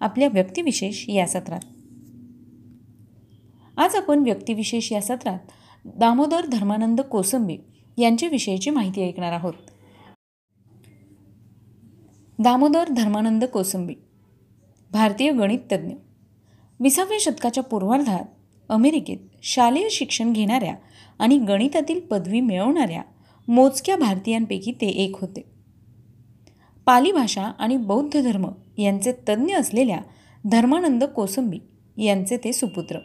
आपल्या व्यक्तिविशेष या सत्रात. आज आपण व्यक्तिविशेष या सत्रात दामोदर धर्मानंद कोसंबी यांच्याविषयीची माहिती ऐकणार आहोत. दामोदर धर्मानंद कोसंबी भारतीय गणिततज्ञ विसाव्या शतकाच्या पूर्वार्धात अमेरिकेत शालेय शिक्षण घेणाऱ्या आणि गणितातील पदवी मिळवणाऱ्या मोजक्या भारतीयांपैकी ते एक होते. पाली भाषा आणि बौद्ध धर्म यांचे तज्ज्ञ असलेल्या धर्मानंद कोसंबी यांचे ते सुपुत्र.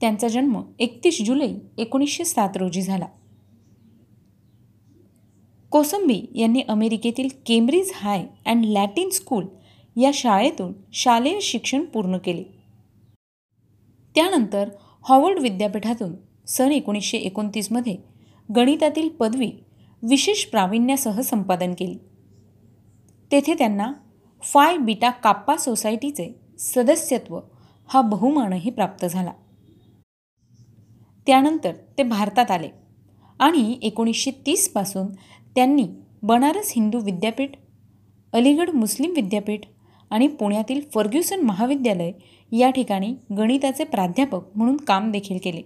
त्यांचा जन्म एकतीस जुलै एकोणीसशे सात रोजी झाला. कोसंबी यांनी अमेरिकेतील Cambridge High and Latin School या शाळेतून शालेय शिक्षण पूर्ण केले. त्यानंतर हॉवर्ड विद्यापीठातून सन एकोणीसशे एकोणतीसमध्ये गणितातील पदवी विशेष प्रावीण्यासह संपादन केली. तेथे त्यांना फाय बिटा काप्पा सोसायटीचे सदस्यत्व हा बहुमानही प्राप्त झाला. त्यानंतर ते भारतात आले आणि एकोणीसशे तीसपासून त्यांनी बनारस हिंदू विद्यापीठ अलीगड मुस्लिम विद्यापीठ आणि पुण्यातील फर्ग्युसन महाविद्यालय या ठिकाणी गणिताचे प्राध्यापक म्हणून काम देखील केले.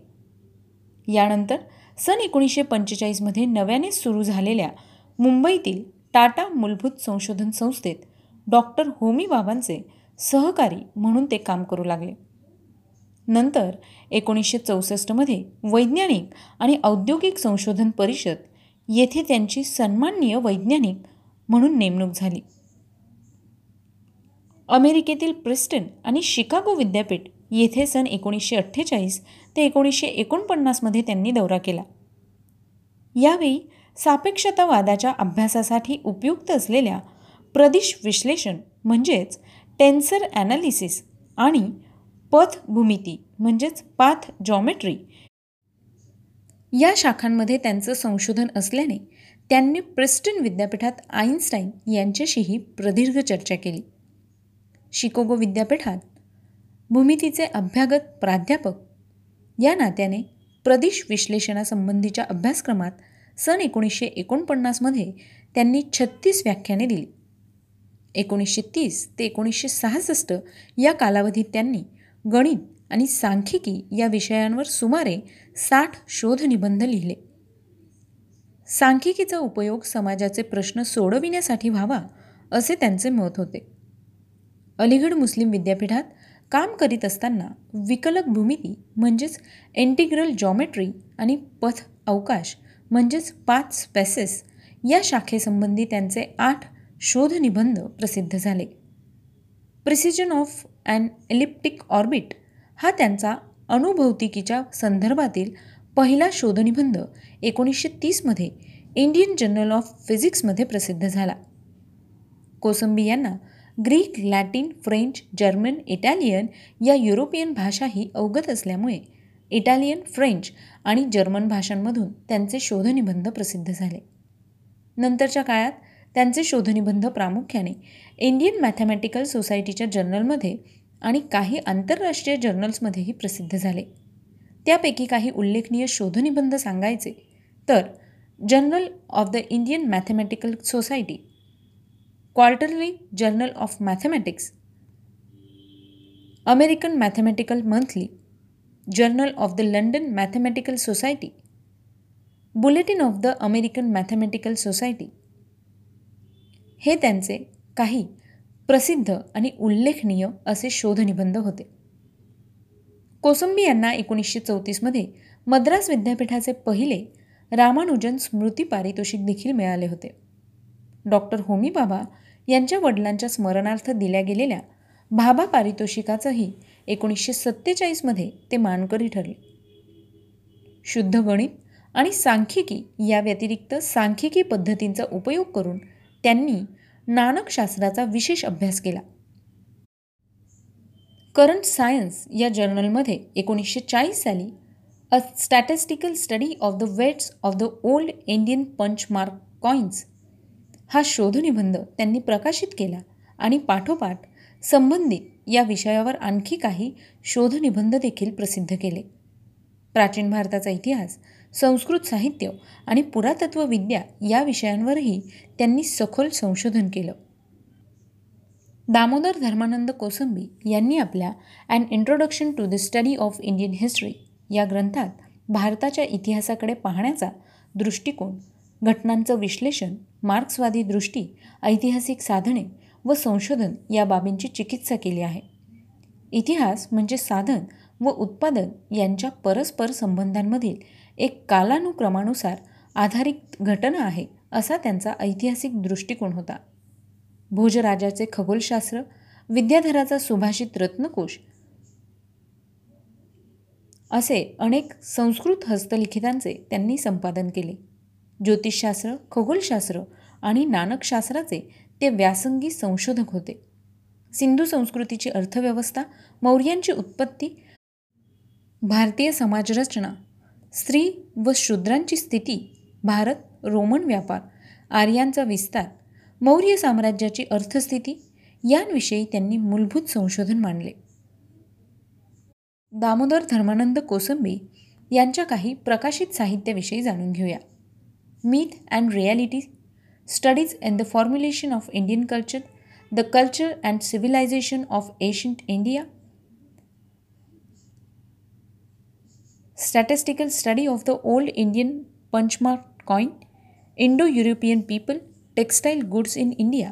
यानंतर सन एकोणीसशे पंचेचाळीसमध्ये नव्याने सुरू झालेल्या मुंबईतील टाटा मूलभूत संशोधन संस्थेत डॉक्टर होमी बाबांचे सहकारी म्हणून ते काम करू लागले. नंतर एकोणीसशे चौसष्टमध्ये वैज्ञानिक आणि औद्योगिक संशोधन परिषद येथे त्यांची सन्माननीय वैज्ञानिक म्हणून नेमणूक झाली. अमेरिकेतील प्रिस्टन आणि शिकागो विद्यापीठ येथे सन एकोणीसशे अठ्ठेचाळीस ते एकोणीसशे एकोणपन्नासमध्ये त्यांनी दौरा केला. यावेळी सापेक्षतावादाच्या अभ्यासासाठी उपयुक्त असलेल्या प्रदिश विश्लेषण म्हणजेच टेन्सर ॲनालिसिस आणि पथ भूमिती म्हणजेच पाथ जॉमेट्री या शाखांमध्ये त्यांचं संशोधन असल्याने त्यांनी प्रिस्टन विद्यापीठात आईन्स्टाईन यांच्याशीही प्रदीर्घ चर्चा केली. शिकोगो विद्यापीठात भूमितीचे अभ्यागत प्राध्यापक या नात्याने प्रदेश विश्लेषणासंबंधीच्या अभ्यासक्रमात सन एकोणीसशे एकोणपन्नासमध्ये त्यांनी छत्तीस व्याख्याने दिली. एकोणीसशे तीस ते एकोणीसशे सहासष्ट या कालावधीत त्यांनी गणित आणि सांख्यिकी या विषयांवर सुमारे साठ शोधनिबंध लिहिले. सांख्यिकीचा उपयोग समाजाचे प्रश्न सोडविण्यासाठी व्हावा असे त्यांचे मत होते. अलीगड मुस्लिम विद्यापीठात काम करीत असताना विकलक भूमिती म्हणजेच इंटिग्रल जॉमेट्री आणि पथ अवकाश म्हणजेच पाच स्पेसेस या शाखेसंबंधी त्यांचे आठ शोधनिबंध प्रसिद्ध झाले. Precession of and elliptic orbit हा त्यांचा अणुभौतिकीच्या संदर्भातील पहिला शोधनिबंध एकोणीसशे तीसमध्ये इंडियन जर्नल ऑफ फिजिक्समध्ये प्रसिद्ध झाला. कोसंबी यांना Greek Latin French German Italian या युरोपियन भाषाही अवगत असल्यामुळे इटालियन फ्रेंच आणि जर्मन भाषांमधून त्यांचे शोधनिबंध प्रसिद्ध झाले. नंतरच्या काळात त्यांचे शोधनिबंध प्रामुख्याने इंडियन मॅथमॅटिकल सोसायटीच्या जर्नलमध्ये आणि काही आंतरराष्ट्रीय जर्नल्समध्येही प्रसिद्ध झाले. त्यापैकी काही उल्लेखनीय शोधनिबंध सांगायचे तर journal of the Indian mathematical society quarterly journal of mathematics. American mathematical monthly journal of the London mathematical society. Bulletin of the American mathematical society. हे त्यांचे काही प्रसिद्ध आणि उल्लेखनीय असे शोधनिबंध होते. कोसंबी यांना एकोणीसशे चौतीसमध्ये मद्रास विद्यापीठाचे पहिले रामानुजन स्मृती पारितोषिक देखील मिळाले होते. डॉक्टर होमी बाबा यांच्या वडिलांच्या स्मरणार्थ दिल्या गेलेल्या भाभा पारितोषिकाचंही एकोणीसशे सत्तेचाळीसमध्ये ते मानकरी ठरले. शुद्ध गणित आणि सांख्यिकी या व्यतिरिक्त सांख्यिकी पद्धतींचा उपयोग करून त्यांनी नाणकशास्त्राचा विशेष अभ्यास केला. करंट सायन्स या जर्नलमध्ये एकोणीसशे चाळीस साली a statistical study of the weights of the old Indian punchmark coins हा शोधनिबंध त्यांनी प्रकाशित केला आणि पाठोपाठ संबंधित या विषयावर आणखी काही शोधनिबंध देखील प्रसिद्ध केले. प्राचीन भारताचा इतिहास संस्कृत साहित्य आणि पुरातत्वविद्या या विषयांवरही त्यांनी सखोल संशोधन केलं. दामोदर धर्मानंद कोसंबी यांनी आपल्या and introduction to the study of Indian history या ग्रंथात भारताच्या इतिहासाकडे पाहण्याचा दृष्टिकोन घटनांचं विश्लेषण मार्क्सवादी दृष्टी ऐतिहासिक साधने व संशोधन या बाबींची चिकित्सा केली आहे. इतिहास म्हणजे साधन व उत्पादन यांच्या परस्पर संबंधांमधील एक कालानुक्रमानुसार आधारित घटना आहे असा त्यांचा ऐतिहासिक दृष्टिकोन होता. भोजराजाचे खगोलशास्त्र विद्याधराचा सुभाषित रत्नकोश असे अनेक संस्कृत हस्तलिखितांचे त्यांनी संपादन केले. ज्योतिषशास्त्र खगोलशास्त्र आणि नानकशास्त्राचे ते व्यासंगी संशोधक होते. सिंधू संस्कृतीची अर्थव्यवस्था मौर्यांची उत्पत्ती भारतीय समाजरचना स्त्री व शूद्रांची स्थिती भारत रोमन व्यापार आर्यांचा विस्तार मौर्य साम्राज्याची अर्थस्थिती यांविषयी त्यांनी मूलभूत संशोधन मांडले. दामोदर धर्मानंद कोसंबी यांच्या काही प्रकाशित साहित्याविषयी जाणून घेऊया. myth and reality studies in the formulation of Indian culture the culture and civilization of ancient India statistical study of the old Indian punchmark coin Indo European people textile goods in India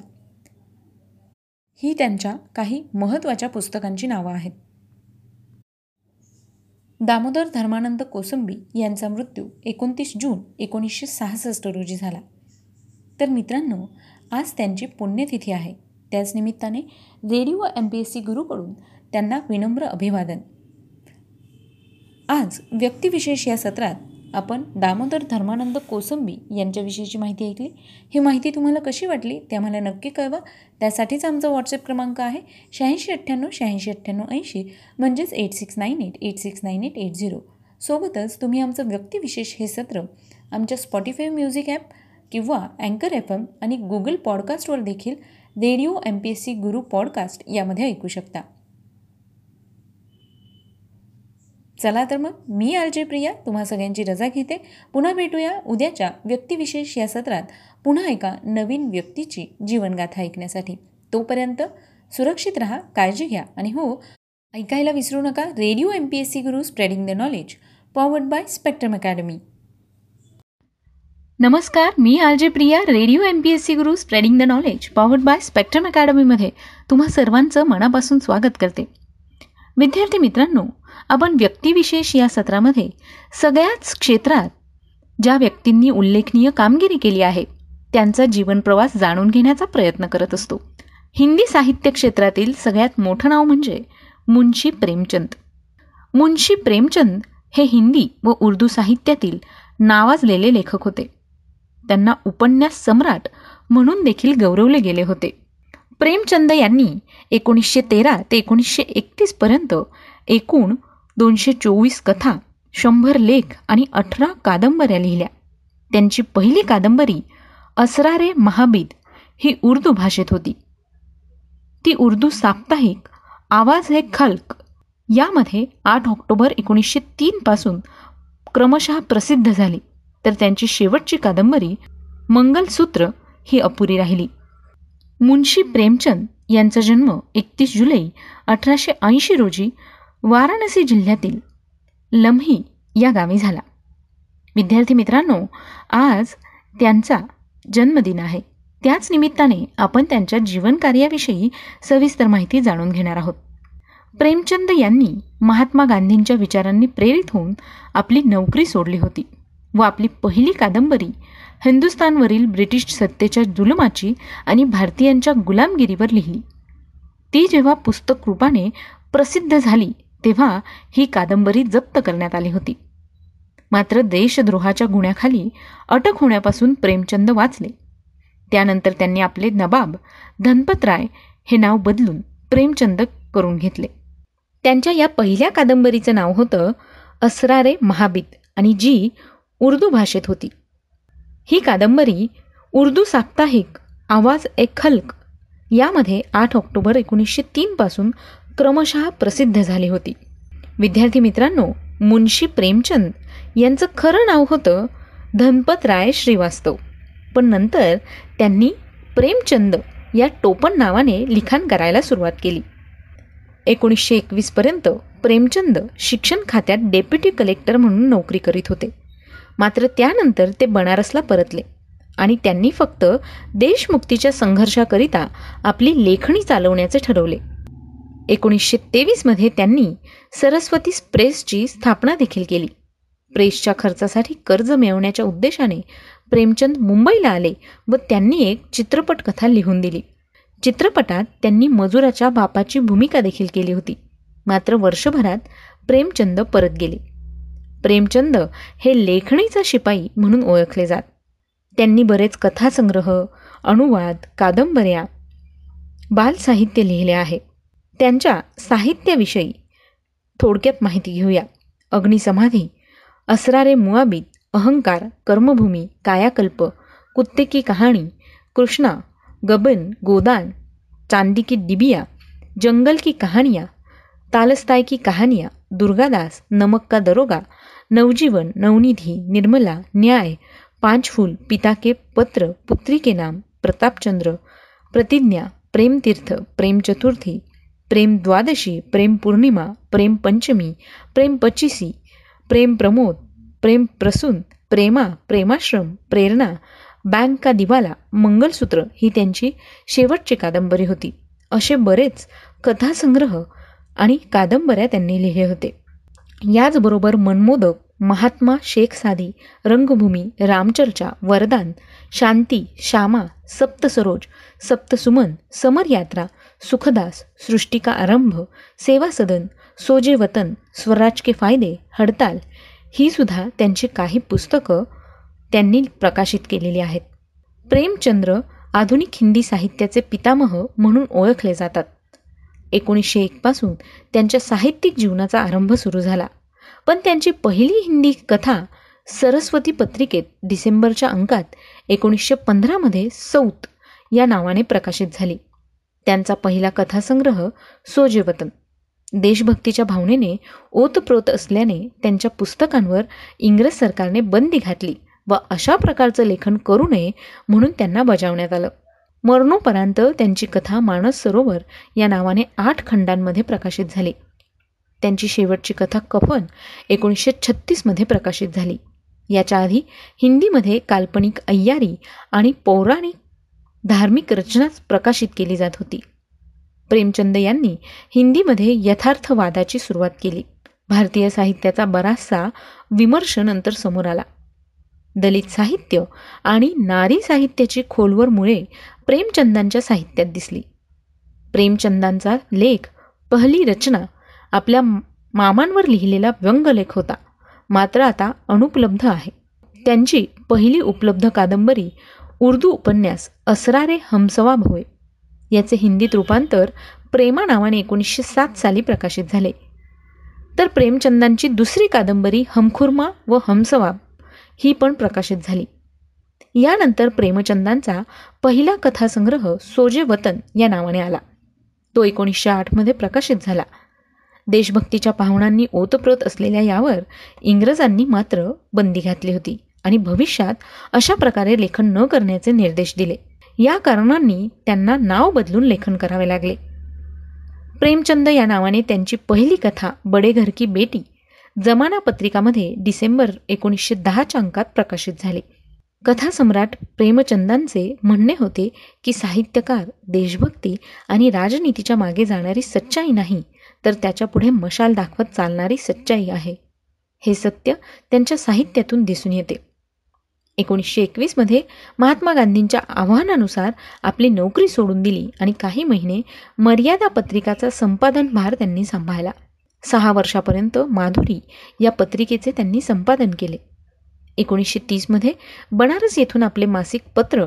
ही त्यांच्या काही महत्त्वाच्या पुस्तकांची नावं आहेत दामोदर धर्मानंद कोसंबी यांचा मृत्यू एकोणतीस जून एकोणीसशे सहासष्ट रोजी झाला. तर मित्रांनो आज त्यांची पुण्यतिथी आहे. त्याच निमित्ताने radio M P S C गुरूकडून त्यांना विनम्र अभिवादन. आज व्यक्तिविशेष या सत्रात आपण दामोदर धर्मानंद कोसंबी यांच्याविषयीची माहिती ऐकली. ही माहिती तुम्हाला कशी वाटली ते आम्हाला नक्की कळवा. त्यासाठीच आमचा व्हॉट्सअप क्रमांक आहे शहाऐंशी अठ्ठ्याण्णव शहाऐंशी अठ्ठ्याण्णव ऐंशी म्हणजेच eight six nine eight eight six nine eight eight zero सोबतच तुम्ही आमचं व्यक्तिविशेष हे सत्र आमच्या स्पॉटीफाय म्युझिक ॲप किंवा अँकर एफ एम आणि गुगल पॉडकास्टवर देखील radio M P S C Guru podcast यामध्ये ऐकू शकता. चला तर मग मी आरजे प्रिया तुम्हा सगळ्यांची रजा घेते. पुन्हा भेटूया उद्याच्या व्यक्तिविशेष या सत्रात. पुन्हा एका नवीन व्यक्तीची जीवनगाथा ऐकण्यासाठी. तोपर्यंत सुरक्षित राहा काळजी घ्या. आणि हो ऐकायला विसरू नका radio M P S C Guru spreading the knowledge powered by Spectrum academy नमस्कार मी R Priya radio M P S C Guru spreading the knowledge powered by Spectrum अकॅडमीमध्ये तुम्हा सर्वांचं मनापासून स्वागत करते. विद्यार्थी मित्रांनो आपण व्यक्तिविशेष या सत्रामध्ये सगळ्याच क्षेत्रात ज्या व्यक्तींनी उल्लेखनीय कामगिरी केली आहे त्यांचा जीवनप्रवास जाणून घेण्याचा प्रयत्न करत असतो. हिंदी साहित्य क्षेत्रातील सगळ्यात मोठं नाव म्हणजे मुंशी प्रेमचंद. मुंशी प्रेमचंद हे हिंदी व उर्दू साहित्यातील नावाजलेले लेखक होते. त्यांना उपन्यास सम्राट म्हणून देखील गौरवले गेले होते. प्रेमचंद यांनी एकोणीसशे तेरा ते एकोणीसशे एकतीसपर्यंत एकूण दोनशे चोवीस कथा शंभर लेख आणि अठरा कादंबऱ्या लिहिल्या. त्यांची पहिली कादंबरी असरारे महाबीद ही उर्दू भाषेत होती. ती उर्दू साप्ताहिक आवाज हे खल्क यामध्ये आठ ऑक्टोबर एकोणीसशे तीनपासून क्रमशः प्रसिद्ध झाली. तर त्यांची शेवटची कादंबरी मंगलसूत्र ही अपुरी राहिली. मुन्शी प्रेमचंद यांचा जन्म एकतीस जुलै अठराशे ऐंशी रोजी वाराणसी जिल्ह्यातील लम्ही या गावी झाला. विद्यार्थी मित्रांनो आज त्यांचा जन्मदिन आहे. त्याच निमित्ताने आपण त्यांच्या जीवनकार्याविषयी सविस्तर माहिती जाणून घेणार आहोत. प्रेमचंद यांनी महात्मा गांधींच्या विचारांनी प्रेरित होऊन आपली नोकरी सोडली होती व आपली पहिली कादंबरी हिंदुस्थानवरील ब्रिटिश सत्तेच्या जुलमाची आणि भारतीयांच्या गुलामगिरीवर लिहिली. ती जेव्हा पुस्तक रूपाने प्रसिद्ध झाली तेव्हा ही कादंबरी जप्त करण्यात आली होती. मात्र देशद्रोहाच्या गुन्ह्याखाली अटक होण्यापासून प्रेमचंद वाचले. त्यानंतर त्यांनी आपले नबाब धनपतराय हे नाव बदलून प्रेमचंद करून घेतले. त्यांच्या या पहिल्या कादंबरीचं नाव होतं असरारे महाबीत आणि जी उर्दू भाषेत होती. ही कादंबरी उर्दू साप्ताहिक आवाज ए खल्क यामध्ये आठ ऑक्टोबर एकोणीसशे तीनपासून क्रमशः प्रसिद्ध झाली होती. विद्यार्थी मित्रांनो मुन्शी प्रेमचंद यांचं खरं नाव होतं धनपतराय श्रीवास्तव. पण नंतर त्यांनी प्रेमचंद या टोपण नावाने लिखाण करायला सुरुवात केली. एकोणीसशे एकवीसपर्यंत प्रेमचंद शिक्षण खात्यात डेप्युटी कलेक्टर म्हणून नोकरी करीत होते. मात्र त्यानंतर ते बनारसला परतले आणि त्यांनी फक्त देशमुक्तीच्या संघर्षाकरिता आपली लेखणी चालवण्याचे ठरवले. एकोणीसशे तेवीसमध्ये त्यांनी सरस्वती प्रेसची स्थापना देखील केली. प्रेसच्या खर्चासाठी कर्ज मिळवण्याच्या उद्देशाने प्रेमचंद मुंबईला आले व त्यांनी एक चित्रपट कथा लिहून दिली. चित्रपटात त्यांनी मजुराच्या बापाची भूमिका देखील केली होती. मात्र वर्षभरात प्रेमचंद परत गेले. प्रेमचंद हे लेखणीचा शिपाई म्हणून ओळखले जात. त्यांनी बरेच कथासंग्रह अनुवाद कादंबऱ्या बालसाहित्य लिहिले आहे. त्यांच्या साहित्याविषयी थोडक्यात माहिती घेऊया. अग्निसमाधी असरारे मुआबीत अहंकार कर्मभूमी कायाकल्प कुत्ते की कहाणी कृष्णा गबन गोदान चांदी की डिबिया जंगल की कहाणिया तालस्ताय की कहाणिया दुर्गादास नमक का दरोगा नवजीवन नवनिधी निर्मला न्याय पांच फूल पिता के पत्र पुत्री के नाम प्रतापचंद्र प्रतिज्ञा प्रेमतीर्थ प्रेमचतुर्थी प्रेम चतुर्थी प्रेम द्वादशी प्रेम पौर्णिमा प्रेम पंचमी प्रेम पचिसी प्रेम प्रमोद प्रेम प्रसून प्रेमा प्रेमाश्रम प्रेरणा बँक का दिवाला मंगलसूत्र ही त्यांची शेवटची कादंबरी होती. असे बरेच कथासंग्रह आणि कादंबऱ्या त्यांनी लिहिले होते. याचबरोबर मनमोदक महात्मा शेख साधी रंगभूमी रामचर्चा वरदान शांती श्यामा सप्तसरोज सप्तसुमन समरयात्रा सुखदास सृष्टिका आरंभ सेवा सदन सोजे वतन स्वराज के फायदे हडताल ही सुद्धा त्यांची काही पुस्तकं त्यांनी प्रकाशित केलेली आहेत. प्रेमचंद्र आधुनिक हिंदी साहित्याचे पितामह म्हणून ओळखले जातात. एकोणीसशे एकपासून त्यांच्या साहित्यिक जीवनाचा आरंभ सुरू झाला. पण त्यांची पहिली हिंदी कथा सरस्वती पत्रिकेत डिसेंबरच्या अंकात एकोणीसशे पंधरामध्ये सौत या नावाने प्रकाशित झाली. त्यांचा पहिला कथासंग्रह सोजेवतन. देशभक्तीच्या भावनेने ओतप्रोत असल्याने त्यांच्या पुस्तकांवर इंग्रज सरकारने बंदी घातली व अशा प्रकारचं लेखन करू नये म्हणून त्यांना बजावण्यात आलं. मरणोपरांत त्यांची कथा मानस सरोवर या नावाने आठ खंडांमध्ये प्रकाशित झाली. त्यांची शेवटची कथा कफन एकोणीसशे छत्तीसमध्ये प्रकाशित झाली. याच्या आधी हिंदीमध्ये काल्पनिक अय्यारी आणि पौराणिक धार्मिक रचनाच प्रकाशित केली जात होती. प्रेमचंद यांनी हिंदीमध्ये यथार्थवादाची सुरुवात केली. भारतीय साहित्याचा बराचसा विमर्श नंतर समोर आला. दलित साहित्य आणि नारी साहित्याची खोलवर मुळे प्रेमचंदांच्या साहित्यात दिसली. प्रेमचंदांचा लेख पहिली रचना आपल्या मामांवर लिहिलेला व्यंगलेख होता. मात्र आता अनुपलब्ध आहे. त्यांची पहिली उपलब्ध कादंबरी उर्दू उपन्यास असरारे हमसवाब होय याचे हिंदीत रूपांतर प्रेमा नावाने एकोणीसशे सात साली प्रकाशित झाले. तर प्रेमचंदांची दुसरी कादंबरी हमखुर्मा व हमसवाब ही पण प्रकाशित झाली. यानंतर प्रेमचंदांचा पहिला कथासंग्रह सोजे वतन या नावाने आला. तो एकोणीसशे आठमध्ये प्रकाशित झाला. देशभक्तीच्या पाहुणांनी ओतप्रोत असलेल्या यावर इंग्रजांनी मात्र बंदी घातली होती. आणि भविष्यात अशा प्रकारे लेखन न करण्याचे निर्देश दिले. या कारणांनी त्यांना नाव बदलून लेखन करावे लागले. प्रेमचंद या नावाने त्यांची पहिली कथा बडे घर की बेटी जमाना पत्रिकामध्ये डिसेंबर एकोणीसशे दहाच्या अंकात प्रकाशित झाली. कथासम्राट प्रेमचंदांचे म्हणणे होते की साहित्यकार देशभक्ती आणि राजनीतीच्या मागे जाणारी सच्चाई नाही तर त्याच्यापुढे मशाल दाखवत चालणारी सच्चाई आहे. हे सत्य त्यांच्या साहित्यातून दिसून येते. एकोणीसशे एकवीसमध्ये महात्मा गांधींच्या आव्हानानुसार आपली नोकरी सोडून दिली आणि काही महिने मर्यादा पत्रिकाचा संपादन भार त्यांनी सांभाळला. सहा वर्षापर्यंत माधुरी या पत्रिकेचे त्यांनी संपादन केले. एकोणीसशे तीसमध्ये बनारस येथून आपले मासिक पत्र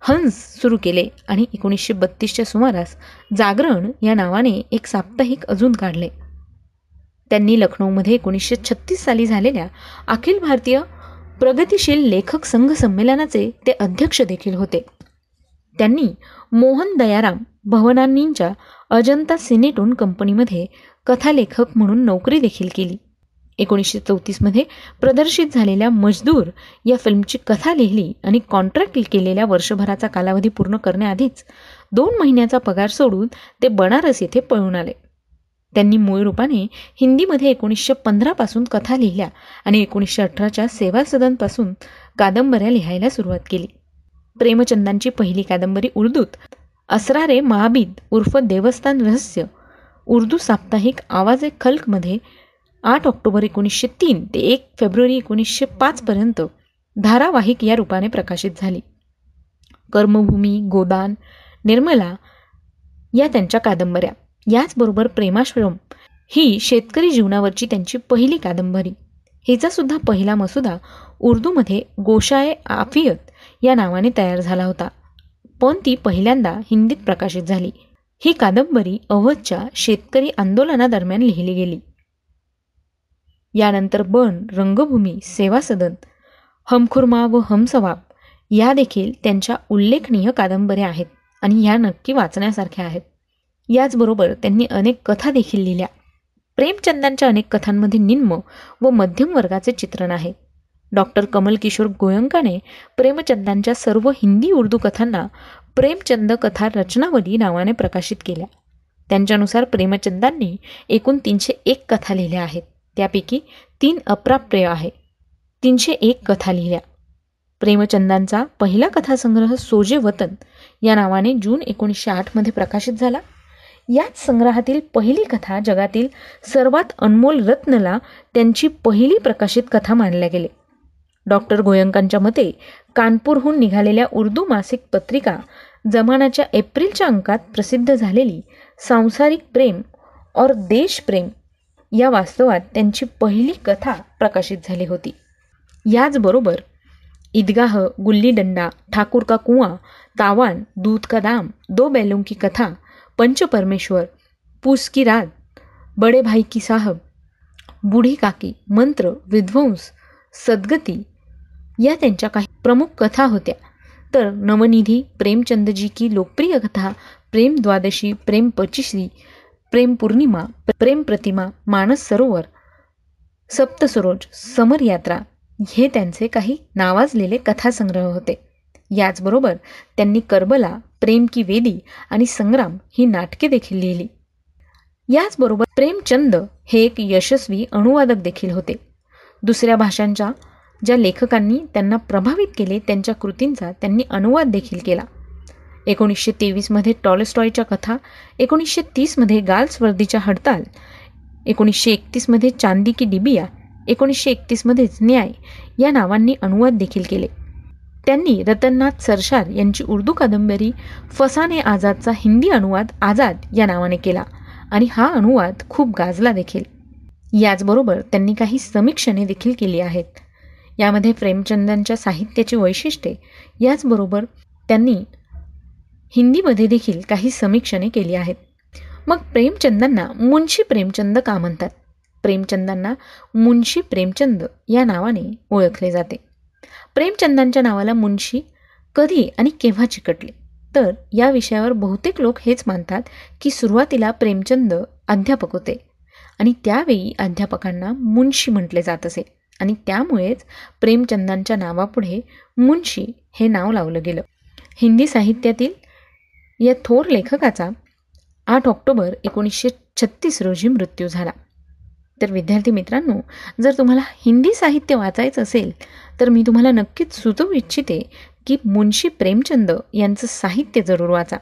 हंस सुरू केले आणि एकोणीसशे बत्तीसच्या सुमारास जागरण या नावाने एक साप्ताहिक अजून काढले. त्यांनी लखनौमध्ये एकोणीसशे छत्तीस साली झालेल्या अखिल भारतीय प्रगतिशील लेखक संघ संमेलनाचे ते अध्यक्ष देखील होते. त्यांनी मोहन दयाराम भवनांनींच्या अजंता सिनेटोन कंपनीमध्ये कथालेखक म्हणून नोकरी देखील केली. एकोणीसशे चौतीसमध्ये प्रदर्शित झालेल्या मजदूर या फिल्मची कथा लिहिली आणि कॉन्ट्रॅक्ट केलेल्या वर्षभराचा कालावधी पूर्ण करण्याआधीच दोन महिन्याचा पगार सोडून ते बनारस येथे पळून आले. त्यांनी मूळ रूपाने हिंदीमध्ये एकोणीसशे पंधरापासून कथा लिहिल्या आणि एकोणीसशे अठराच्या सेवा सदनपासून कादंबऱ्या लिहायला सुरुवात केली. प्रेमचंदांची पहिली कादंबरी उर्दूत असरारे महाबीद उर्फ देवस्थान रहस्य उर्दू साप्ताहिक आवाज ए खल्कमध्ये आठ ऑक्टोबर एकोणीसशे तीन ते एक फेब्रुवारी एकोणीसशे पाचपर्यंत धारावाहिक या रूपाने प्रकाशित झाली. कर्मभूमी गोदान निर्मला या त्यांच्या कादंबऱ्या. याचबरोबर प्रेमाश्रम ही शेतकरी जीवनावरची त्यांची पहिली कादंबरी. हिचा सुद्धा पहिला मसुदा उर्दूमध्ये गोशाए आफियत या नावाने तयार झाला होता. पण ती पहिल्यांदा हिंदीत प्रकाशित झाली. ही कादंबरी अवधच्या शेतकरी आंदोलनादरम्यान लिहिली गेली. यानंतर बन रंगभूमी सेवा सदन हमखुर्मा व हमसवाब या देखील त्यांच्या उल्लेखनीय कादंबऱ्या आहेत आणि ह्या नक्की वाचण्यासारख्या आहेत. याचबरोबर त्यांनी अनेक कथा देखील लिहिल्या. प्रेमचंदांच्या अनेक कथांमध्ये निम्न व मध्यम वर्गाचे चित्रण आहे. डॉक्टर कमल किशोर गोयंकाने प्रेमचंदांच्या सर्व हिंदी उर्दू कथांना प्रेमचंद कथा रचनावली नावाने प्रकाशित केल्या. त्यांच्यानुसार प्रेमचंदांनी एकूण तीनशे एक कथा लिहिल्या आहेत. त्यापैकी तीन अप्राप्य आहे. तीनशे एक कथा लिहिल्या. प्रेमचंदांचा पहिला कथासंग्रह सोजे वतन या नावाने जून एकोणीसशे आठमध्ये प्रकाशित झाला. याच संग्रहातील पहिली कथा जगातील सर्वात अनमोल रत्नला त्यांची पहिली प्रकाशित कथा मानल्या गेले. डॉक्टर गोयंकांच्या मते कानपूरहून निघालेल्या उर्दू मासिक पत्रिका जमानाच्या एप्रिलच्या अंकात प्रसिद्ध झालेली सांसारिक प्रेम और देशप्रेम या वास्तवात त्यांची पहिली कथा प्रकाशित झाली होती. याचबरोबर ईदगाह गुल्लीडंडा ठाकूर का कुआं तावान दूध का दाम दो बैलों की कथा पंचपरमेश्वर पूस की रात बडे भाई की साहब बुढी काकी मंत्र विध्वंस सद्गती या त्यांच्या काही प्रमुख कथा होत्या. तर नवनिधी प्रेमचंदजी की लोकप्रिय कथा प्रेम द्वादशी प्रेम पचिशी प्रेम पौर्णिमा प्रेम प्रतिमा मानस सरोवर सप्तसरोज समर यात्रा हे त्यांचे काही नावाजलेले कथासंग्रह होते. याचबरोबर त्यांनी करबला प्रेम की वेदी आणि संग्राम ही नाटके देखील लिहिली. याचबरोबर प्रेमचंद हे एक यशस्वी अनुवादक देखील होते. दुसऱ्या भाषांच्या ज्या लेखकांनी त्यांना प्रभावित केले त्यांच्या कृतींचा त्यांनी अनुवाद देखील केला. एकोणीसशे तेवीसमध्ये टॉलस्टॉयच्या कथा एकोणीसशे तीसमध्ये गाल्सवर्दीच्या हडताल एकोणीसशे एकतीसमध्ये चांदी की डिबिया एकोणीसशे एकतीसमध्येच न्याय या नावांनी अनुवाद देखील केले. त्यांनी रतननाथ सरशार यांची उर्दू कादंबरी फसाने आझादचा हिंदी अनुवाद आझाद या नावाने केला आणि हा अनुवाद खूप गाजला देखील. याचबरोबर त्यांनी काही समीक्षणे देखील केली आहेत. यामध्ये प्रेमचंदांच्या साहित्याची वैशिष्ट्ये याचबरोबर त्यांनी हिंदीमध्ये देखील काही समीक्षणे केली आहेत. मग प्रेमचंदांना मुंशी प्रेमचंद का म्हणतात? प्रेमचंदांना मुंशी प्रेमचंद या नावाने ओळखले जाते. प्रेमचंदांच्या नावाला मुंशी कधी आणि केव्हा चिकटले? तर या विषयावर बहुतेक लोक हेच मानतात की सुरुवातीला प्रेमचंद अध्यापक होते आणि त्यावेळी अध्यापकांना मुंशी म्हटले जात असे. आणि त्यामुळेच प्रेमचंदांच्या नावापुढे मुंशी हे नाव लावलं गेलं. हिंदी साहित्यातील या थोर लेखकाचा आठ ऑक्टोबर एकोणीसशे छत्तीस रोजी मृत्यू झाला. तर विद्यार्थी मित्रांनो जर तुम्हाला हिंदी साहित्य वाचायचं असेल तर मी तुम्हाला नक्कीच सुचवू इच्छिते की मुंशी प्रेमचंद यांचं साहित्य जरूर वाचा.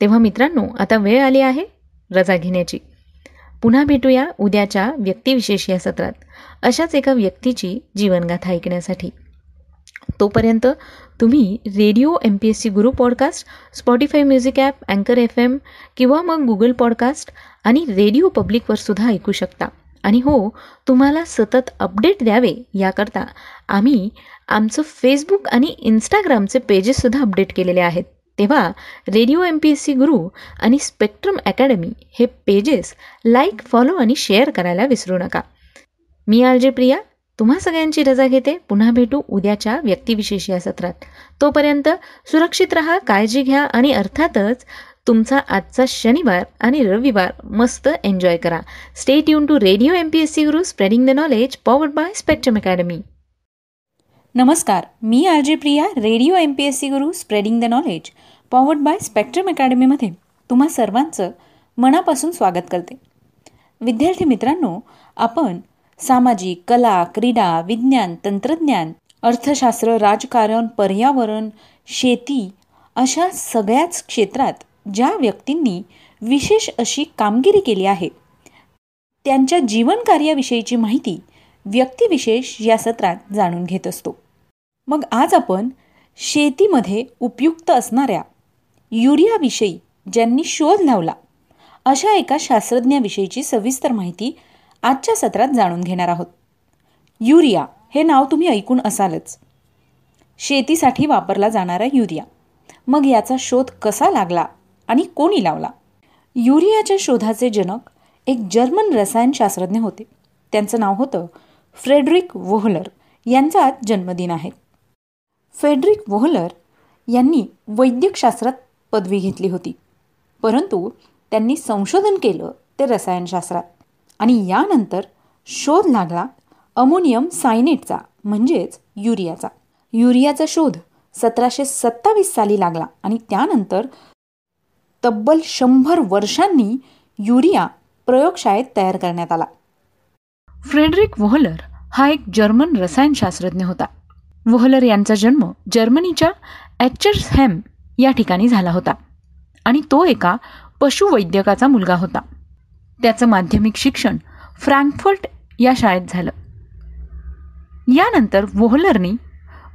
तेव्हा मित्रांनो आता वेळ आली आहे रजा घेण्याची. पुन्हा भेटूया उद्याच्या व्यक्तिविशेष या सत्रात अशाच एका व्यक्तीची जीवनगाथा ऐकण्यासाठी. तोपर्यंत तुम्ही radio M P S C Guru podcast Spotify music app अँकर एफ एम किंवा मग गुगल पॉडकास्ट आणि रेडिओ पब्लिकवर सुद्धा ऐकू शकता. आणि हो तुम्हाला सतत अपडेट द्यावे याकरता आम्ही आमचं फेसबुक आणि इंस्टाग्रामचे पेजेससुद्धा अपडेट केलेले आहेत. तेव्हा radio M P S C Guru आणि स्पेक्ट्रम अकॅडमी हे पेजेस लाईक फॉलो आणि शेअर करायला विसरू नका. मी आर जे प्रिया तुम्हा सगळ्यांची रजा घेते. पुन्हा भेटू उद्याच्या व्यक्तिविशेष या सत्रात. तोपर्यंत सुरक्षित रहा काळजी घ्या आणि अर्थातच तुमचा आजचा शनिवार आणि रविवार मस्त एन्जॉय करा. Stay tune to radio M P S C Guru spreading the knowledge powered by Spectrum academy नमस्कार मी R J Priya radio M P S C Guru spreading the knowledge powered by Spectrum अकॅडमीमध्ये तुम्हा सर्वांचं मनापासून स्वागत करते. विद्यार्थी मित्रांनो आपण सामाजिक कला क्रीडा विज्ञान तंत्रज्ञान अर्थशास्त्र राजकारण पर्यावरण शेती अशा सगळ्याच क्षेत्रात ज्या व्यक्तींनी विशेष अशी कामगिरी केली आहे त्यांच्या जीवनकार्याविषयीची माहिती व्यक्तिविशेष या सत्रात जाणून घेत असतो. मग आज आपण शेतीमध्ये उपयुक्त असणाऱ्या युरियाविषयी ज्यांनी शोध लावला अशा एका शास्त्रज्ञाविषयीची सविस्तर माहिती आजच्या सत्रात जाणून घेणार आहोत. युरिया हे नाव तुम्ही ऐकून असालच. शेतीसाठी वापरला जाणारा युरिया. मग याचा शोध कसा लागला? आणि कोणी लावला? युरियाच्या शोधाचे जनक एक जर्मन रसायनशास्त्रज्ञ होते. त्यांचं नाव होतं फ्रेडरिक वोहलर. यांचा जन्मदिन आहे. फ्रेडरिक वोहलर यांनी वैद्यकशास्त्रात पदवी घेतली होती. परंतु त्यांनी संशोधन केलं ते रसायनशास्त्रात. आणि यानंतर शोध लागला अमोनियम सायनेटचा म्हणजेच युरियाचा. युरियाचा शोध सतराशे सत्तावीस साली लागला आणि त्यानंतर तब्बल शंभर वर्षांनी युरिया प्रयोगशाळेत तयार करण्यात आला. फ्रेडरिक वोहलर हा एक जर्मन रसायनशास्त्रज्ञ होता. वोहलर यांचा जन्म जर्मनीच्या हॅम या ठिकाणी झाला होता आणि तो एका पशुवैद्यकाचा मुलगा होता. त्याचं माध्यमिक शिक्षण फ्रँकफर्ट या शाळेत झालं. यानंतर वोहलरनी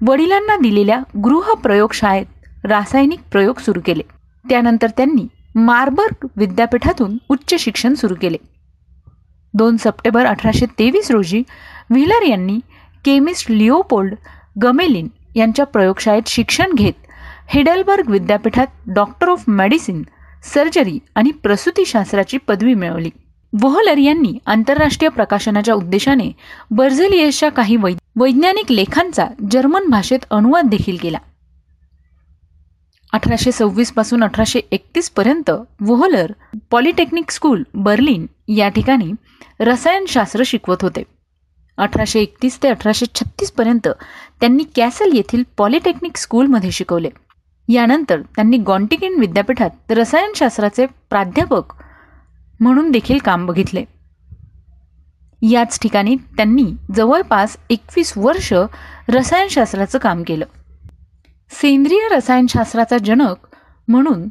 वडिलांना दिलेल्या गृह प्रयोगशाळेत रासायनिक प्रयोग सुरू केले. त्यानंतर त्यांनी मार्बर्ग विद्यापीठातून उच्च शिक्षण सुरू केले. दोन सप्टेंबर अठराशे तेवीस रोजी व्हिलर यांनी केमिस्ट लिओपोल्ड गमेलिन यांच्या प्रयोगशाळेत शिक्षण घेत हिडलबर्ग विद्यापीठात डॉक्टर ऑफ मेडिसिन सर्जरी आणि प्रसूतीशास्त्राची पदवी मिळवली. वोहलर यांनी आंतरराष्ट्रीय प्रकाशनाच्या उद्देशाने बर्झेलियसच्या काही वै वैज्ञानिक लेखांचा जर्मन भाषेत अनुवाद देखील केला. अठराशे सव्वीसपासून अठराशे एकतीस पर्यंत वोहलर पॉलिटेक्निक स्कूल बर्लिन या ठिकाणी रसायनशास्त्र शिकवत होते. अठराशे एकतीस ते अठराशे छत्तीसपर्यंत त्यांनी कॅसल येथील पॉलिटेक्निक स्कूलमध्ये शिकवले. यानंतर त्यांनी गॉन्टिकिन विद्यापीठात रसायनशास्त्राचे प्राध्यापक म्हणून देखील काम बघितले. याच ठिकाणी त्यांनी जवळपास एकवीस वर्ष रसायनशास्त्राचं काम केलं. सेंद्रिय रसायनशास्त्राचा जनक म्हणून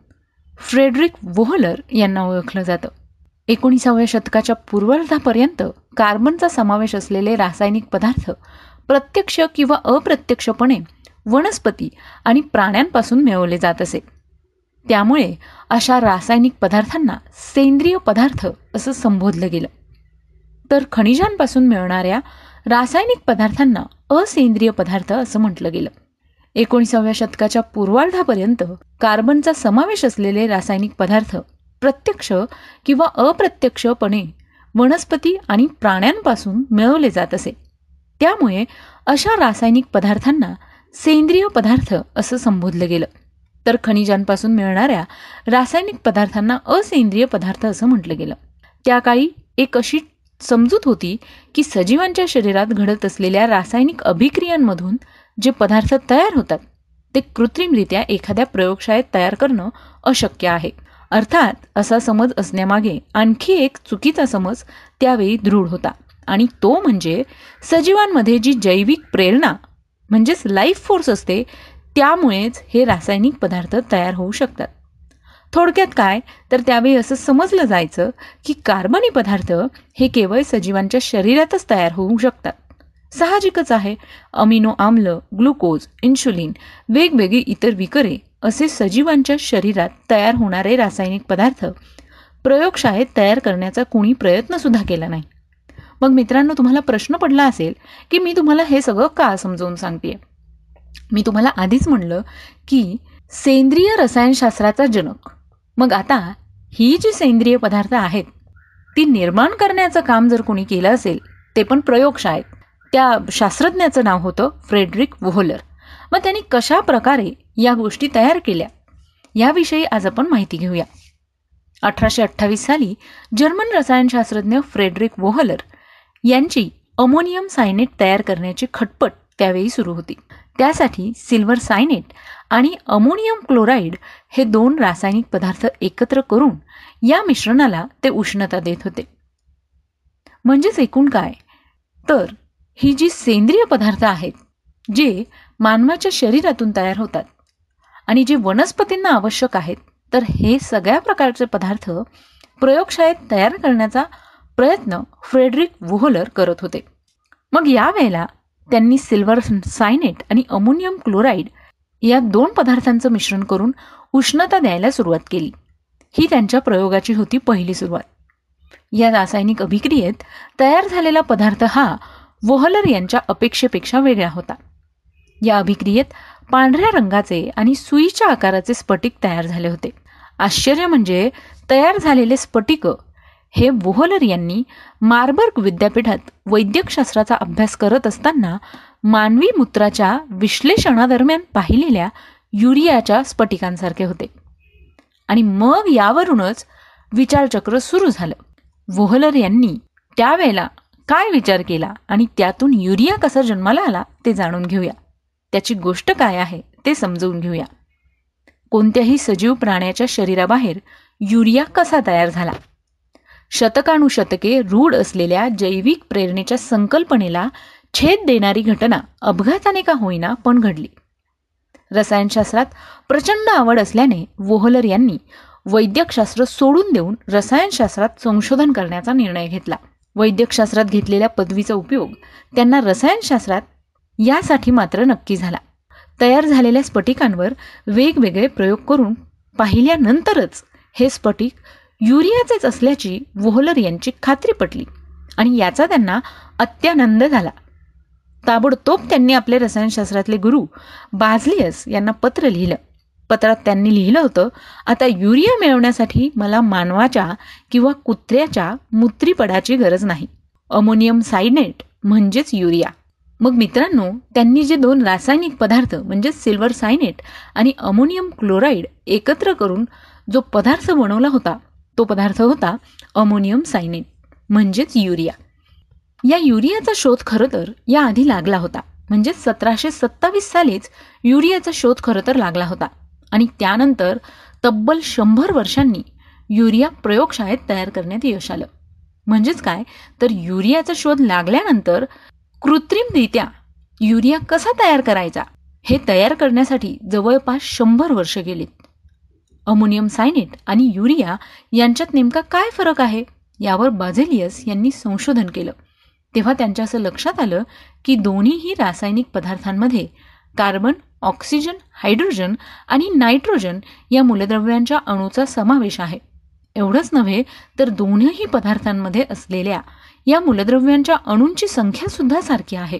फ्रेडरिक वोहलर यांना ओळखलं जातं. एकोणीसाव्या शतकाच्या पूर्वार्धापर्यंत कार्बनचा समावेश असलेले रासायनिक पदार्थ प्रत्यक्ष किंवा अप्रत्यक्षपणे वनस्पती आणि प्राण्यांपासून मिळवले जात असे. त्यामुळे अशा रासायनिक पदार्थांना सेंद्रिय पदार्थ असं संबोधलं गेलं. तर खनिजांपासून मिळणाऱ्या रासायनिक पदार्थांना असेंद्रिय पदार्थ असं म्हटलं गेलं. एकोणीसाव्या शतकाच्या पूर्वार्धापर्यंत कार्बनचा समावेश असलेले रासायनिक पदार्थ प्रत्यक्ष किंवा अप्रत्यक्षपणे वनस्पती आणि प्राण्यांपासून मिळवले जात असे. त्यामुळे अशा रासायनिक पदार्थांना सेंद्रिय पदार्थ असं संबोधलं गेलं. तर खनिजांपासून मिळणाऱ्या रासायनिक पदार्थांना असेंद्रिय पदार्थ असं म्हटलं गेलं. त्या काळी एक अशी समजूत होती की सजीवांच्या शरीरात घडत असलेल्या रासायनिक अभिक्रियांमधून जे पदार्थ तयार होतात ते कृत्रिमरित्या एखाद्या प्रयोगशाळेत तयार करणं अशक्य आहे. अर्थात असा समज असण्यामागे आणखी एक चुकीचा समज त्यावेळी दृढ होता. आणि तो म्हणजे सजीवांमध्ये जी जैविक प्रेरणा म्हणजेच लाईफ फोर्स असते त्यामुळेच हे रासायनिक पदार्थ तयार होऊ शकतात. थोडक्यात काय? तर त्यावेळी असं समजलं जायचं की कार्बनी पदार्थ हे केवळ सजीवांच्या शरीरातच तयार होऊ शकतात. साहजिकच आहे. अमिनो आम्ल ग्लुकोज इन्शुलिन वेगवेगळी इतर विकरे असे सजीवांच्या शरीरात तयार होणारे रासायनिक पदार्थ प्रयोगशाळेत तयार करण्याचा कोणी प्रयत्नसुद्धा केला नाही. मग मित्रांनो तुम्हाला प्रश्न पडला असेल की मी तुम्हाला हे सगळं का समजावून सांगते मी तुम्हाला आधीच म्हणलं की सेंद्रिय रसायनशास्त्राचा जनक. मग आता ही जी सेंद्रिय पदार्थ आहेत ती निर्माण करण्याचं काम जर कोणी केलं असेल ते पण प्रयोगशाळेत. त्या शास्त्रज्ञाचं नाव होतं फ्रेडरिक वोहलर. मग त्यांनी कशा प्रकारे या गोष्टी तयार केल्या? याविषयी आज आपण माहिती घेऊया. अठराशे अठ्ठावीस साली जर्मन रसायनशास्त्रज्ञ फ्रेडरिक वोहलर यांची अमोनियम सायनेट तयार करण्याची खटपट त्यावेळी सुरू होती. त्यासाठी सिल्वर सायनेट आणि अमोनियम क्लोराईड हे दोन रासायनिक पदार्थ एकत्र करून या मिश्रणाला ते उष्णता देत होते. म्हणजेच एकूण काय? तर ही जी सेंद्रिय पदार्थ आहेत जे मानवाच्या शरीरातून तयार होतात आणि जे वनस्पतींना आवश्यक आहेत तर हे सगळ्या प्रकारचे पदार्थ प्रयोगशाळेत तयार करण्याचा प्रयत्न फ्रेडरिक वोहलर करत होते. मग यावेळेला त्यांनी सिल्वर सायनेट आणि अमोनियम क्लोराईड या दोन पदार्थांचं मिश्रण करून उष्णता द्यायला सुरुवात केली. ही त्यांच्या प्रयोगाची होती पहिली सुरुवात. या रासायनिक अभिक्रियेत तयार झालेला पदार्थ हा वोहलर यांच्या अपेक्षेपेक्षा वेगळा होता. या अभिक्रियेत पांढऱ्या रंगाचे आणि सुईच्या आकाराचे स्फटिक तयार झाले होते. आश्चर्य म्हणजे तयार झालेले स्फटिक हे वोहलर यांनी मार्बर्ग विद्यापीठात वैद्यकशास्त्राचा अभ्यास करत असताना मानवी मूत्राच्या विश्लेषणादरम्यान पाहिलेल्या युरियाच्या स्फटिकांसारखे होते. आणि मग यावरूनच विचारचक्र सुरू झालं. वोहलर यांनी त्यावेळेला काय विचार केला आणि त्यातून युरिया कसा जन्माला आला ते जाणून घेऊया. त्याची गोष्ट काय आहे ते समजवून घेऊया. कोणत्याही सजीव प्राण्याच्या शरीराबाहेर युरिया कसा तयार झाला? शतकानुशतके रूढ असलेल्या जैविक प्रेरणेच्या संकल्पनेला छेद देणारी घटना अपघाताने का होईना पण घडली. रसायनशास्त्रात प्रचंड आवड असल्याने वोहलर यांनी वैद्यकशास्त्र सोडून देऊन रसायनशास्त्रात संशोधन करण्याचा निर्णय घेतला. वैद्यकशास्त्रात घेतलेल्या पदवीचा उपयोग त्यांना रसायनशास्त्रात यासाठी मात्र नक्की झाला. तयार झालेल्या स्फटिकांवर वेगवेगळे प्रयोग करून पाहिल्यानंतरच हे स्फटिक युरियाचेच असल्याची वोहलर यांची खात्री पटली आणि याचा त्यांना अत्यानंद झाला. ताबडतोब त्यांनी आपले रसायनशास्त्रातले गुरु बाझलियस यांना पत्र लिहिलं. पत्रात त्यांनी लिहिलं होतं आता युरिया मिळवण्यासाठी मला मानवाच्या किंवा कुत्र्याच्या मूत्रीपडाची गरज नाही. अमोनियम सायनेट म्हणजेच युरिया. मग मित्रांनो त्यांनी जे दोन रासायनिक पदार्थ म्हणजेच सिल्वर सायनेट आणि अमोनियम क्लोराईड एकत्र करून जो पदार्थ बनवला होता तो पदार्थ होता अमोनियम सायनेट म्हणजेच युरिया. या युरियाचा शोध खरं तर याआधी लागला होता. म्हणजे सतराशे सत्तावीस सालीच युरियाचा शोध खरं तर लागला होता. आणि त्यानंतर तब्बल शंभर वर्षांनी युरिया प्रयोगशाळेत तयार करण्यात यश आलं. म्हणजेच काय? तर युरियाचा शोध लागल्यानंतर कृत्रिमरित्या युरिया कसा तयार करायचा? हे तयार करण्यासाठी जवळपास शंभर वर्ष गेलीत. अमोनियम सायनेट आणि युरिया यांच्यात नेमका काय फरक आहे? यावर बाझेलियस यांनी संशोधन केलं. तेव्हा त्यांच्या असं लक्षात आलं की दोन्हीही रासायनिक पदार्थांमध्ये कार्बन ऑक्सिजन हायड्रोजन आणि नायट्रोजन या मूलद्रव्यांच्या अणूचा समावेश आहे. एवढंच नव्हे तर दोन्ही पदार्थांमध्ये असलेल्या या मूलद्रव्यांच्या अणूंची संख्यासुद्धा सारखी आहे.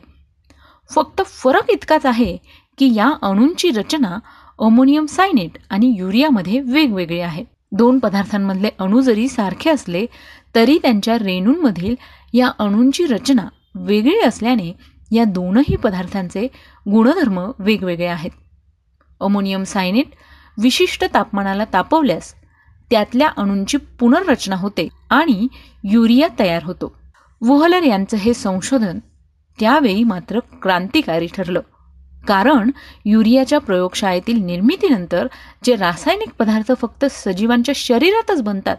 फक्त फरक इतकाच आहे की या अणूंची रचना अमोनियम सायनेट आणि युरियामध्ये वेगवेगळी आहे. दोन पदार्थांमधले अणू जरी सारखे असले तरी त्यांच्या रेणूंमधील या अणूंची रचना वेगळी असल्याने या दोनही पदार्थांचे गुणधर्म वेगवेगळे आहेत. अमोनियम सायनेट विशिष्ट तापमानाला तापवल्यास त्यातल्या अणूंची पुनर्रचना होते आणि युरिया तयार होतो. वोहलर यांचं हे संशोधन त्यावेळी मात्र क्रांतिकारी ठरलं. कारण युरियाच्या प्रयोगशाळेतील निर्मितीनंतर जे रासायनिक पदार्थ फक्त सजीवांच्या शरीरातच बनतात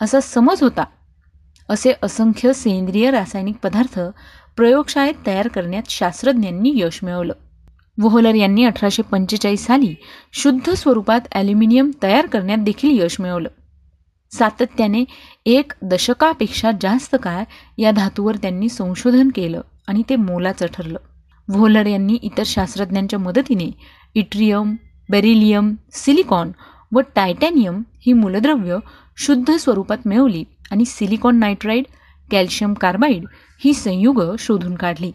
असा समज होता. असे असंख्य सेंद्रिय रासायनिक पदार्थ प्रयोगशाळेत तयार करण्यात शास्त्रज्ञांनी यश मिळवलं. वोहलर यांनी अठराशे पंचेचाळीस साली शुद्ध स्वरूपात ॲल्युमिनियम तयार करण्यात देखील यश मिळवलं. सातत्याने एक दशकापेक्षा जास्त काळ या धातूवर त्यांनी संशोधन केलं आणि ते मोलाचं ठरलं. व्होलर यांनी इतर शास्त्रज्ञांच्या मदतीने इट्रियम बेरिलियम सिलिकॉन व टायटॅनियम ही मूलद्रव्य शुद्ध स्वरूपात मिळवली आणि सिलिकॉन नायट्राईड कॅल्शियम कार्बाईड ही संयुग शोधून काढली.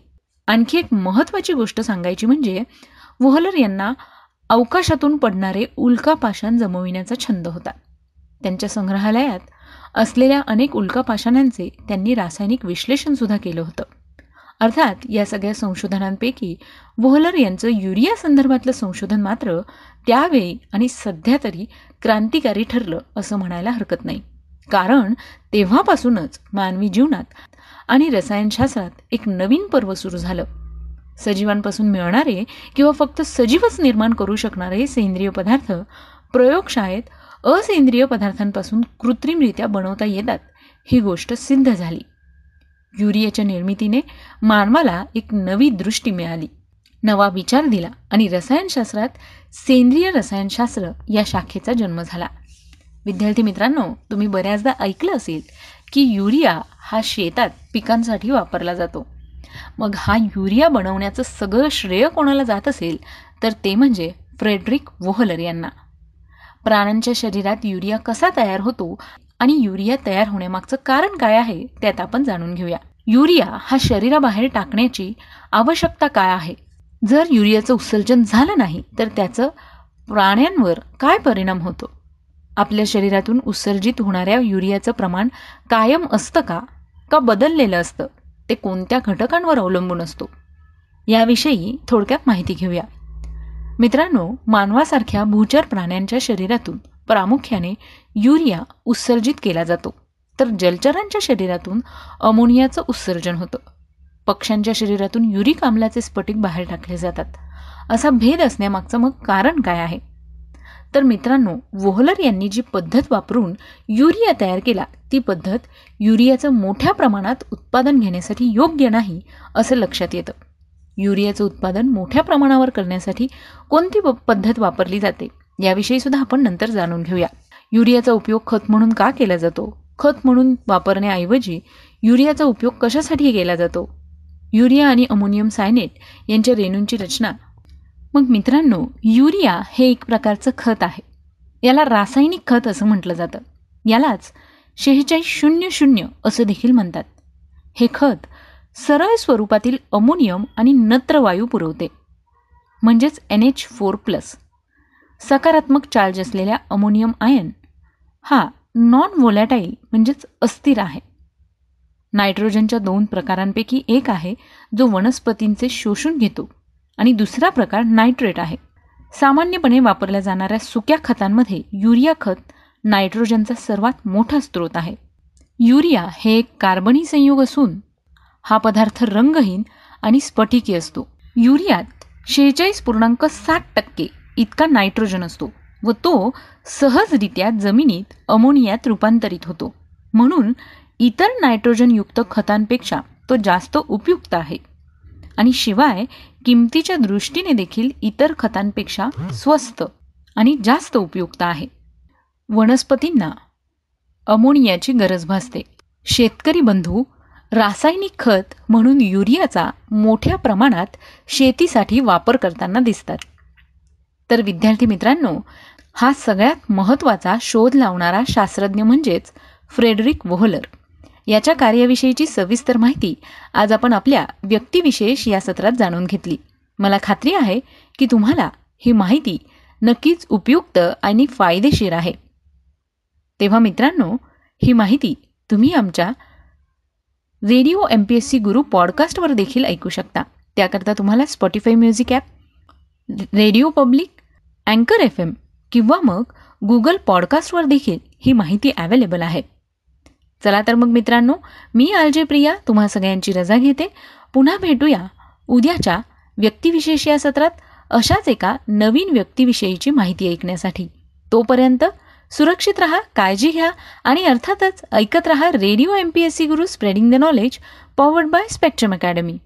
आणखी एक महत्त्वाची गोष्ट सांगायची म्हणजे वोहलर यांना अवकाशातून पडणारे उल्कापाषाण जमविण्याचा छंद होता. त्यांच्या संग्रहालयात असलेल्या अनेक उल्कापाषाणांचे त्यांनी रासायनिक विश्लेषणसुद्धा केलं होतं. अर्थात या सगळ्या संशोधनांपैकी वोहलर यांचं युरिया संदर्भातलं संशोधन मात्र त्यावेळी आणि सध्या तरी क्रांतिकारी ठरलं असं म्हणायला हरकत नाही. कारण तेव्हापासूनच मानवी जीवनात आणि रसायनशास्त्रात एक नवीन पर्व सुरू झालं. सजीवांपासून मिळणारे किंवा फक्त सजीवच निर्माण करू शकणारे सेंद्रिय पदार्थ प्रयोगशाळेत असेंद्रिय पदार्थांपासून कृत्रिमरित्या बनवता येतात ही गोष्ट सिद्ध झाली. युरियाच्या निर्मितीने मानवाला एक नवी दृष्टी मिळाली. नवा विचार दिला आणि रसायनशास्त्रात सेंद्रिय रसायनशास्त्र या शाखेचा जन्म झाला. विद्यार्थी मित्रांनो तुम्ही बऱ्याचदा ऐकलं असेल की युरिया हा शेतात पिकांसाठी वापरला जातो. मग हा युरिया बनवण्याचं सगळं श्रेय कोणाला जात असेल तर ते म्हणजे फ्रेडरिक वोहलर यांना. प्राण्यांच्या शरीरात युरिया कसा तयार होतो आणि युरिया तयार होण्यामागचं कारण काय आहे त्यात आपण जाणून घेऊया. युरिया हा शरीराबाहेर टाकण्याची आवश्यकता काय आहे? जर युरियाचं उत्सर्जन झालं नाही तर त्याचं प्राण्यांवर काय परिणाम होतो? आपल्या शरीरातून उत्सर्जित होणाऱ्या युरियाचं प्रमाण कायम असतं का? का बदललेलं असतं? ते कोणत्या घटकांवर अवलंबून असतो? याविषयी थोडक्यात माहिती घेऊया. मित्रांनो मानवासारख्या भूचर प्राण्यांच्या शरीरातून प्रामुख्याने युरिया उत्सर्जित केला जातो. तर जलचरांच्या शरीरातून अमोनियाचं उत्सर्जन होतं. पक्ष्यांच्या शरीरातून युरिक आम्लाचे स्फटिक बाहेर टाकले जातात. असा भेद असण्यामागचं मग कारण काय आहे? तर मित्रांनो वोहलर यांनी जी पद्धत वापरून युरिया तयार केला ती पद्धत युरियाचं मोठ्या प्रमाणात उत्पादन घेण्यासाठी योग्य नाही असं लक्षात येतं. युरियाचं उत्पादन मोठ्या प्रमाणावर करण्यासाठी कोणती पद्धत वापरली जाते याविषयी सुद्धा आपण नंतर जाणून घेऊया. युरियाचा उपयोग खत म्हणून का केला जातो? खत म्हणून वापरण्याऐवजी युरियाचा उपयोग कशासाठी केला जातो? युरिया आणि अमोनियम सायनेट यांच्या रेणूंची रचना मग मित्रांनो युरिया हे एक प्रकारचं खत आहे. याला रासायनिक खत असं म्हटलं जातं. यालाच शेहेचाळीस शून्य शून्य असं देखील म्हणतात. हे खत सरळ स्वरूपातील अमोनियम आणि नत्रवायू पुरवते. म्हणजेच एन एच फोर प्लस. सकारात्मक चार्ज असलेल्या अमोनियम आयन हा नॉन व्होलॅटाईल म्हणजेच अस्थिर आहे. नायट्रोजनच्या दोन प्रकारांपैकी एक आहे जो वनस्पतींचे शोषून घेतो. आणि दुसरा प्रकार नायट्रेट आहे. सामान्यपणे वापरल्या जाणाऱ्या सुक्या खतांमध्ये युरिया खत नायट्रोजनचा सर्वात मोठा स्रोत आहे. युरिया हे एक कार्बनी संयोग असून हा पदार्थ रंगहीन आणि स्फटिकी असतो. युरियात शेहेचाळीस पूर्णांक सात टक्के इतका नायट्रोजन असतो व तो सहजरित्या जमिनीत अमोनियात रूपांतरित होतो. म्हणून इतर नायट्रोजनयुक्त खतांपेक्षा तो जास्त उपयुक्त आहे. आणि शिवाय किमतीच्या दृष्टीने देखील इतर खतांपेक्षा स्वस्त आणि जास्त उपयुक्त आहे. वनस्पतींना अमोनियाची गरज भासते. शेतकरी बंधू रासायनिक खत म्हणून युरियाचा मोठ्या प्रमाणात शेतीसाठी वापर करताना दिसतात. तर विद्यार्थी मित्रांनो हा सगळ्यात महत्त्वाचा शोध लावणारा शास्त्रज्ञ म्हणजेच फ्रेडरिक वोहलर. याच्या कार्याविषयीची सविस्तर माहिती आज आपण आपल्या व्यक्तिविशेष या सत्रात जाणून घेतली. मला खात्री आहे की तुम्हाला ही माहिती नक्कीच उपयुक्त आणि फायदेशीर आहे. तेव्हा मित्रांनो ही माहिती तुम्ही आमच्या radio M P S C Guru पॉडकास्टवर देखील ऐकू शकता. त्याकरता तुम्हाला Spotify music app radio public अँकर एफ एम किंवा मग गुगल पॉडकास्टवर देखील ही माहिती अवेलेबल आहे. चला तर मग मित्रांनो मी आलजे प्रिया तुम्हा सगळ्यांची रजा घेते. पुन्हा भेटूया उद्याच्या व्यक्तिविशेष या सत्रात अशाच एका नवीन व्यक्तिविषयीची माहिती ऐकण्यासाठी. तोपर्यंत सुरक्षित रहा काळजी घ्या आणि अर्थातच ऐकत रहा radio M P S C Guru spreading the knowledge powered by Spectrum academy